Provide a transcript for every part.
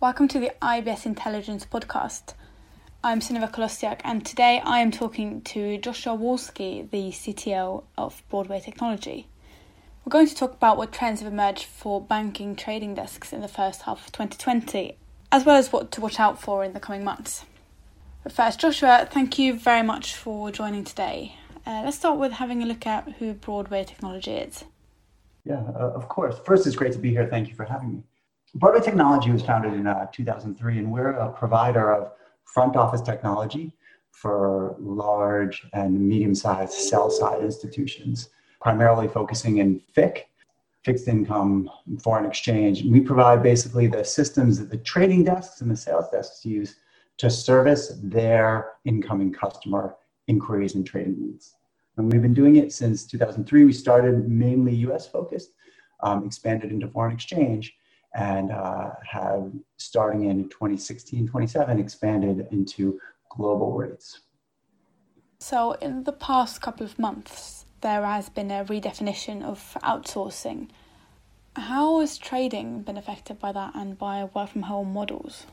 Welcome to the IBS Intelligence podcast. I'm Sunniva Kolostyak, and today I am talking to Joshua Walsky, the CTO of Broadway Technology. We're going to talk about what trends have emerged for banking trading desks in the first half of 2020, as well as what to watch out for in the coming months. But first, Joshua, thank you very much for joining today. Uh, let's start with having a look at who Broadway Technology is. Yeah, uh, of course. First, it's great to be here. Thank you for having me. Broadway Technology was founded in uh, 2003, and we're a provider of front office technology for large and medium sized sell side institutions, primarily focusing in FIC, fixed income, foreign exchange. We provide basically the systems that the trading desks and the sales desks use to service their incoming customer inquiries and trading needs. And we've been doing it since 2003. We started mainly US focused, um, expanded into foreign exchange and uh, have starting in 2016 27 expanded into global rates. So in the past couple of months there has been a redefinition of outsourcing. How has trading been affected by that and by work from home models?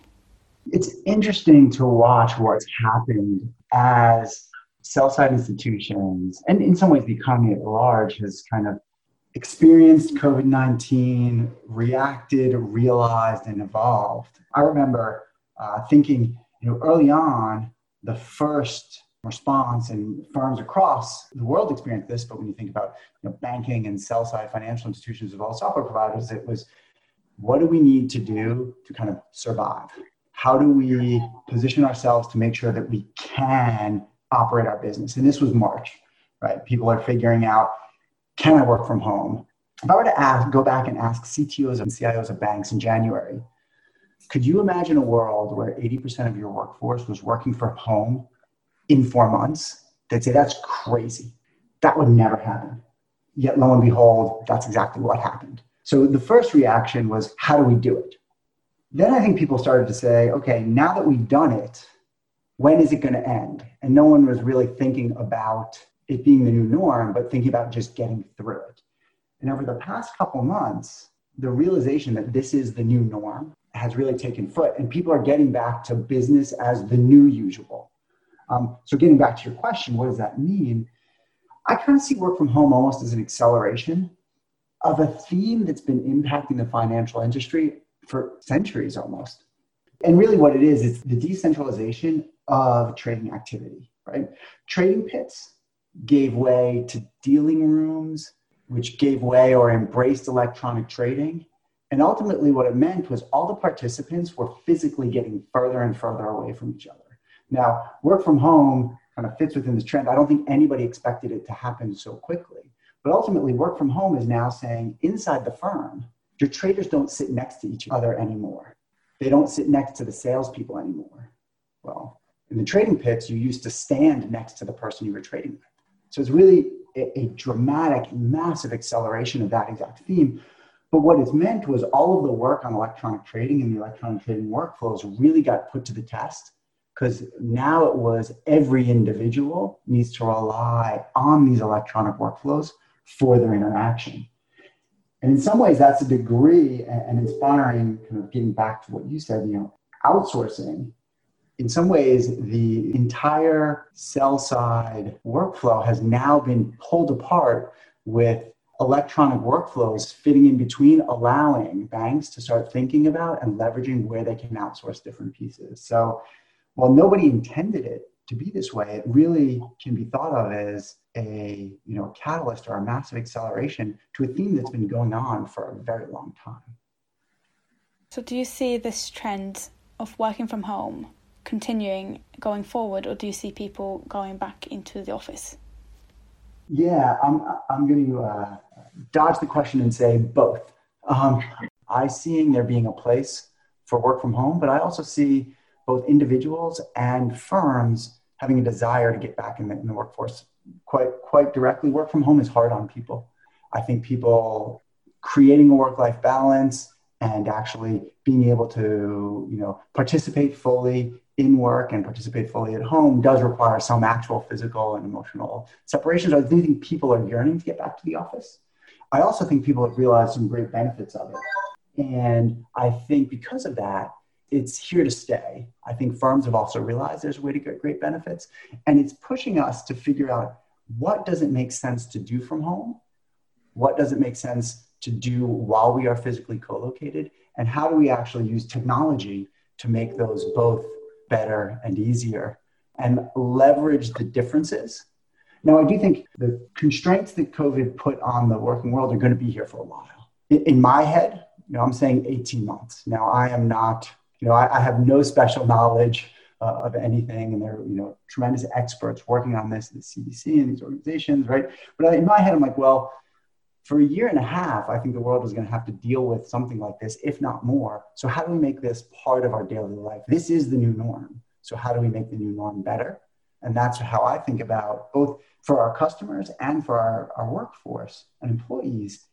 It's interesting to watch what's happened as sell side institutions and in some ways the economy at large has kind of experienced COVID 19, reacted, realized, and evolved. I remember uh, thinking, you know, early on, the first response and firms across the world experienced this, but when you think about you know, banking and sell side financial institutions as well as software providers, it was what do we need to do to kind of survive? How do we position ourselves to make sure that we can operate our business? And this was March, right? People are figuring out can I work from home? If I were to ask, go back and ask CTOs and CIOs of banks in January, could you imagine a world where 80% of your workforce was working from home in four months? They'd say, that's crazy. That would never happen. Yet, lo and behold, that's exactly what happened. So the first reaction was, how do we do it? Then I think people started to say, okay, now that we've done it, when is it going to end? And no one was really thinking about it being the new norm, but thinking about just getting through it. And over the past couple months, the realization that this is the new norm has really taken foot, and people are getting back to business as the new usual. Um, so, getting back to your question, what does that mean? I kind of see work from home almost as an acceleration of a theme that's been impacting the financial industry for centuries almost. And really, what it is, it's the decentralization of trading activity, right? Trading pits gave way to dealing rooms, which gave way or embraced electronic trading. And ultimately, what it meant was all the participants were physically getting further and further away from each other. Now, work from home kind of fits within this trend. I don't think anybody expected it to happen so quickly. But ultimately, work from home is now saying inside the firm, your traders don't sit next to each other anymore. They don't sit next to the salespeople anymore. Well, in the trading pits, you used to stand next to the person you were trading with. So it's really a, a dramatic, massive acceleration of that exact theme. But what it's meant was all of the work on electronic trading and the electronic trading workflows really got put to the test because now it was every individual needs to rely on these electronic workflows for their interaction. And in some ways, that's a degree and inspiring, kind of getting back to what you said, you know, outsourcing in some ways, the entire sell side workflow has now been pulled apart with electronic workflows fitting in between, allowing banks to start thinking about and leveraging where they can outsource different pieces. So, while nobody intended it to be this way, it really can be thought of as a you know catalyst or a massive acceleration to a theme that's been going on for a very long time. So, do you see this trend of working from home continuing going forward, or do you see people going back into the office? Yeah, I'm, I'm going to uh, dodge the question and say both. Um, I seeing there being a place for work from home, but I also see both individuals and firms having a desire to get back in the, in the workforce. Quite quite directly, work from home is hard on people. I think people creating a work life balance and actually being able to you know participate fully in work and participate fully at home does require some actual physical and emotional separations. I do think people are yearning to get back to the office. I also think people have realized some great benefits of it. And I think because of that, it's here to stay. I think firms have also realized there's a way to get great benefits, and it's pushing us to figure out what does it make sense to do from home, what does it make sense to do while we are physically co-located, and how do we actually use technology to make those both better and easier and leverage the differences. Now, I do think the constraints that COVID put on the working world are going to be here for a while. In my head, you know, I'm saying 18 months. Now, I am not you know, I, I have no special knowledge uh, of anything, and they're you know tremendous experts working on this, the CDC and these organizations, right? But in my head, I'm like, well, for a year and a half, I think the world is going to have to deal with something like this, if not more. So how do we make this part of our daily life? This is the new norm. So how do we make the new norm better? And that's how I think about both for our customers and for our, our workforce and employees.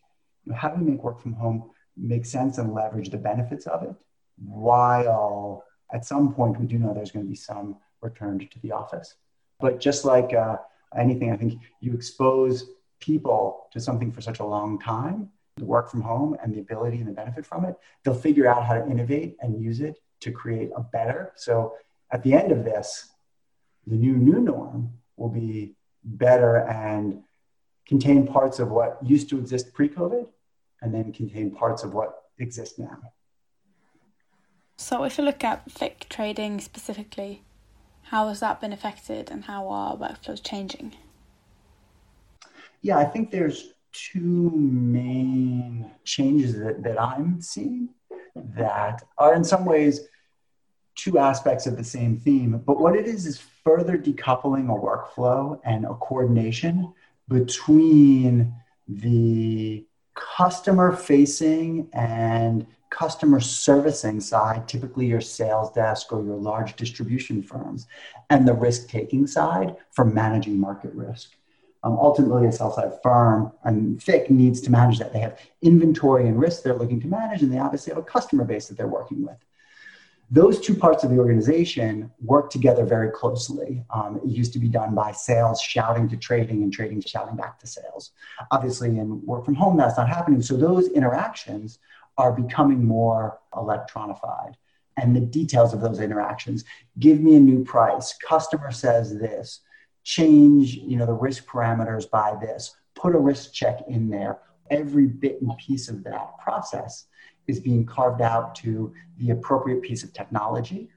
You know, how do we make work from home make sense and leverage the benefits of it while at some point we do know there's going to be some return to the office. But just like uh, anything, I think you expose people to something for such a long time, the work from home and the ability and the benefit from it, they'll figure out how to innovate and use it to create a better. So at the end of this, the new new norm will be better and contain parts of what used to exist pre-COVID and then contain parts of what exists now. So, if you look at FICC trading specifically, how has that been affected and how are workflows changing? Yeah, I think there's two main changes that, that I'm seeing that are in some ways two aspects of the same theme. But what it is is further decoupling a workflow and a coordination between the customer facing and customer servicing side, typically your sales desk or your large distribution firms, and the risk taking side for managing market risk. Um, ultimately, a sell side firm and FICC needs to manage that. They have inventory and risk they're looking to manage, and they obviously have a customer base that they're working with. Those two parts of the organization work together very closely. Um, it used to be done by sales shouting to trading and trading shouting back to sales. Obviously, in work from home, that's not happening. So, those interactions are becoming more electronified and the details of those interactions give me a new price customer says this change you know the risk parameters by this put a risk check in there every bit and piece of that process is being carved out to the appropriate piece of technology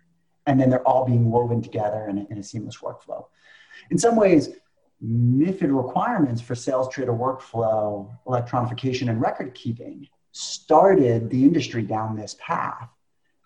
and then they're all being woven together in a, in a seamless workflow in some ways MIFID requirements for sales trader workflow, electronification, and record keeping started the industry down this path.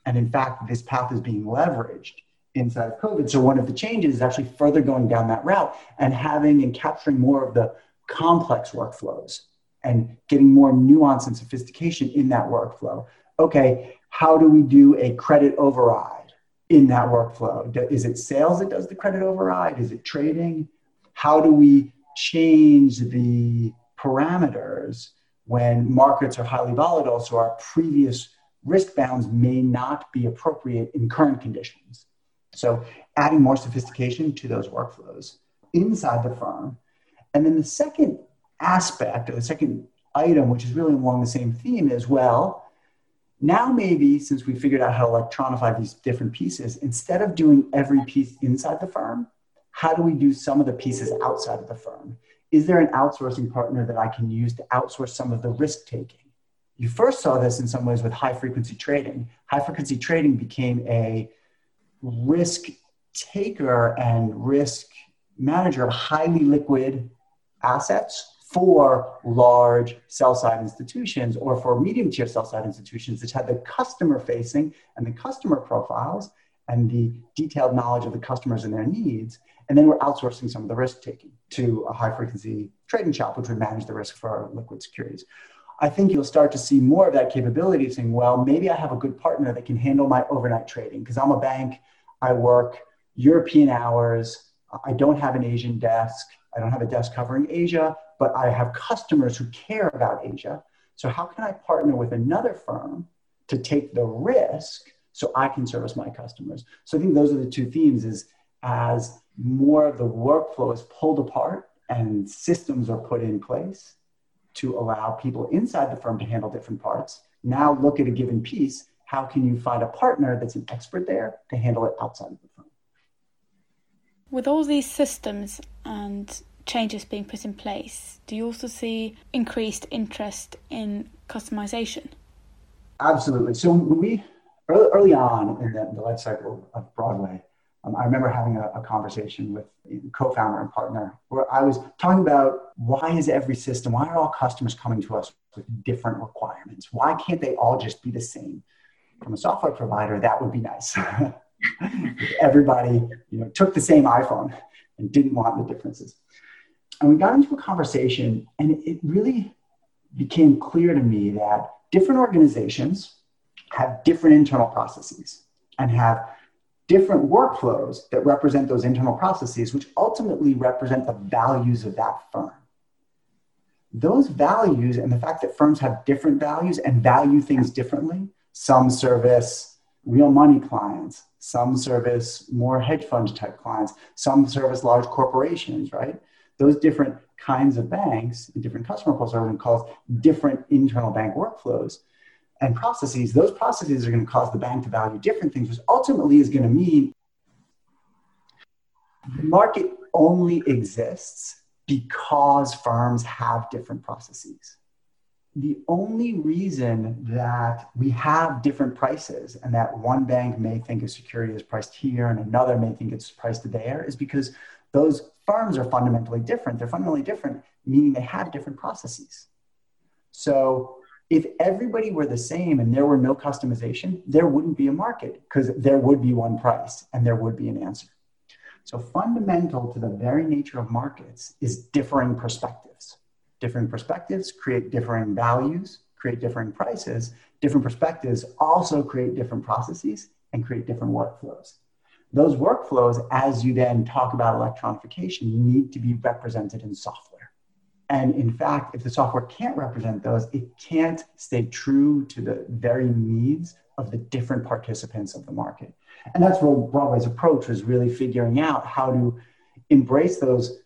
And in fact, this path is being leveraged inside of COVID. So one of the changes is actually further going down that route and having and capturing more of the complex workflows and getting more nuance and sophistication in that workflow. Okay, how do we do a credit override in that workflow? Is it sales that does the credit override? Is it trading? How do we change the parameters when markets are highly volatile, so our previous risk bounds may not be appropriate in current conditions. So, adding more sophistication to those workflows inside the firm. And then the second aspect, or the second item, which is really along the same theme, is well, now maybe since we figured out how to electronify these different pieces, instead of doing every piece inside the firm, how do we do some of the pieces outside of the firm? is there an outsourcing partner that I can use to outsource some of the risk taking? You first saw this in some ways with high frequency trading. High frequency trading became a risk taker and risk manager of highly liquid assets for large sell side institutions or for medium tier sell side institutions that had the customer facing and the customer profiles and the detailed knowledge of the customers and their needs. And then we're outsourcing some of the risk taking to a high frequency trading shop, which would manage the risk for our liquid securities. I think you'll start to see more of that capability saying, well, maybe I have a good partner that can handle my overnight trading because I'm a bank, I work European hours, I don't have an Asian desk, I don't have a desk covering Asia, but I have customers who care about Asia. So, how can I partner with another firm to take the risk so I can service my customers? So, I think those are the two themes is as more of the workflow is pulled apart and systems are put in place to allow people inside the firm to handle different parts. Now look at a given piece. how can you find a partner that's an expert there to handle it outside of the firm? With all these systems and changes being put in place, do you also see increased interest in customization? Absolutely. So when we early, on in the, the life cycle of Broadway, um, I remember having a, a, conversation with co-founder and partner where I was talking about why is every system, why are all customers coming to us with different requirements? Why can't they all just be the same? From a software provider, that would be nice. Everybody, you know, took the same iPhone and didn't want the differences. And we got into a conversation, and it really became clear to me that different organizations have different internal processes and have different workflows that represent those internal processes, which ultimately represent the values of that firm. Those values and the fact that firms have different values and value things differently, some service real money clients, some service more hedge fund type clients, some service large corporations, right? Those different kinds of banks and different customer profiles are cause different internal bank workflows and processes, those processes are going to cause the bank to value different things, which ultimately is going to mean the market only exists because firms have different processes. The only reason that we have different prices and that one bank may think a security is priced here and another may think it's priced there is because those firms are fundamentally different. They're fundamentally different, meaning they have different processes. So if everybody were the same and there were no customization, there wouldn't be a market because there would be one price and there would be an answer. So, fundamental to the very nature of markets is differing perspectives. Differing perspectives create differing values, create differing prices. Different perspectives also create different processes and create different workflows. Those workflows, as you then talk about electronification, need to be represented in software. And in fact, if the software can't represent those, it can't stay true to the very needs of the different participants of the market. And that's where Broadway's approach was really figuring out how to embrace those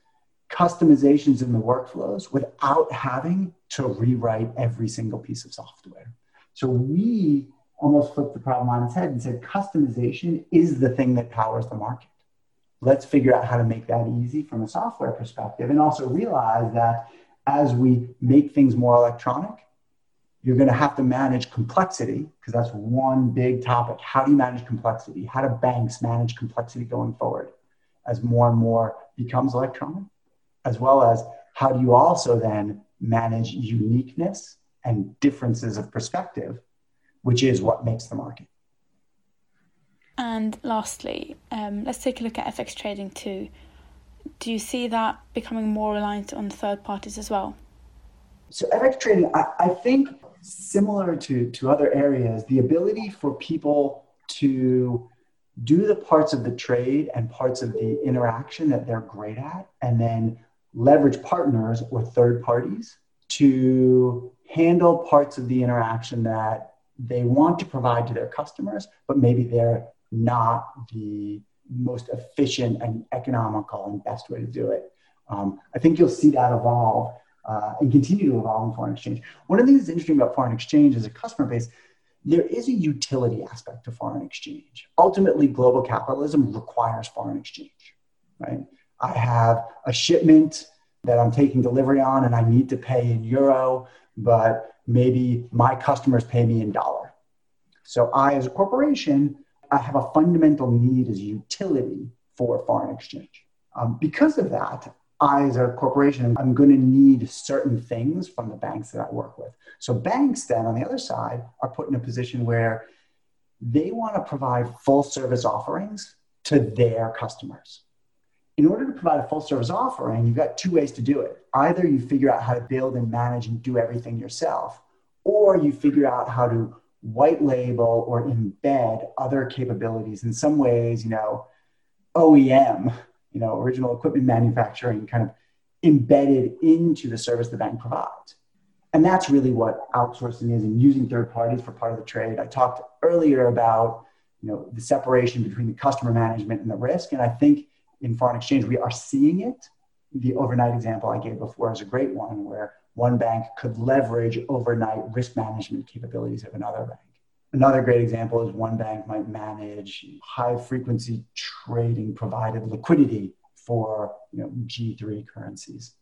customizations in the workflows without having to rewrite every single piece of software. So we almost flipped the problem on its head and said customization is the thing that powers the market let's figure out how to make that easy from a software perspective. And also realize that as we make things more electronic you're going to have to manage complexity because that's one big topic. How do you manage complexity? How do banks manage complexity going forward? As more and more becomes electronic as well as how do you also then manage uniqueness and differences of perspective which is what makes the market and lastly, um, let's take a look at FX trading too. Do you see that becoming more reliant on third parties as well? So FX trading, I, I think similar to, to other areas, the ability for people to do the parts of the trade and parts of the interaction that they're great at, and then leverage partners or third parties to handle parts of the interaction that they want to provide to their customers, but maybe they're not the most efficient and economical and best way to do it. Um, I think you'll see that evolve uh, and continue to evolve in foreign exchange. One of the things that's interesting about foreign exchange as a customer base, there is a utility aspect to foreign exchange. Ultimately, global capitalism requires foreign exchange, right? I have a shipment that I'm taking delivery on and I need to pay in euro, but maybe my customers pay me in dollar. So I, as a corporation, I have a fundamental need as utility for foreign exchange. Um, because of that, I, as a corporation, I'm going to need certain things from the banks that I work with. So, banks then on the other side are put in a position where they want to provide full service offerings to their customers. In order to provide a full service offering, you've got two ways to do it. Either you figure out how to build and manage and do everything yourself, or you figure out how to white label or embed other capabilities in some ways you know oem you know original equipment manufacturing kind of embedded into the service the bank provides. And that's really what outsourcing is and using third parties for part of the trade. I talked earlier about you know the separation between the customer management and the risk. And i think in foreign exchange we are seeing it. The overnight example i gave before is a great one where one bank could leverage overnight risk management capabilities of another bank. Another great example is one bank might manage high frequency trading provided liquidity for you know, G3 currencies.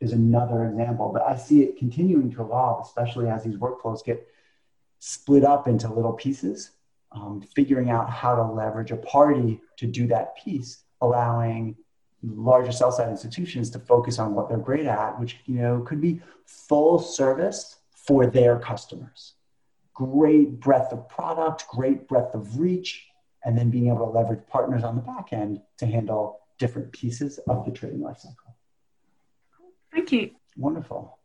Is another example, but I see it continuing to evolve, especially as these workflows get split up into little pieces, um, figuring out how to leverage a party to do that piece, allowing larger sell side institutions to focus on what they're great at, which you know could be full service for their customers. Great breadth of product, great breadth of reach, and then being able to leverage partners on the back end to handle different pieces of the trading lifecycle. Thank you. Wonderful.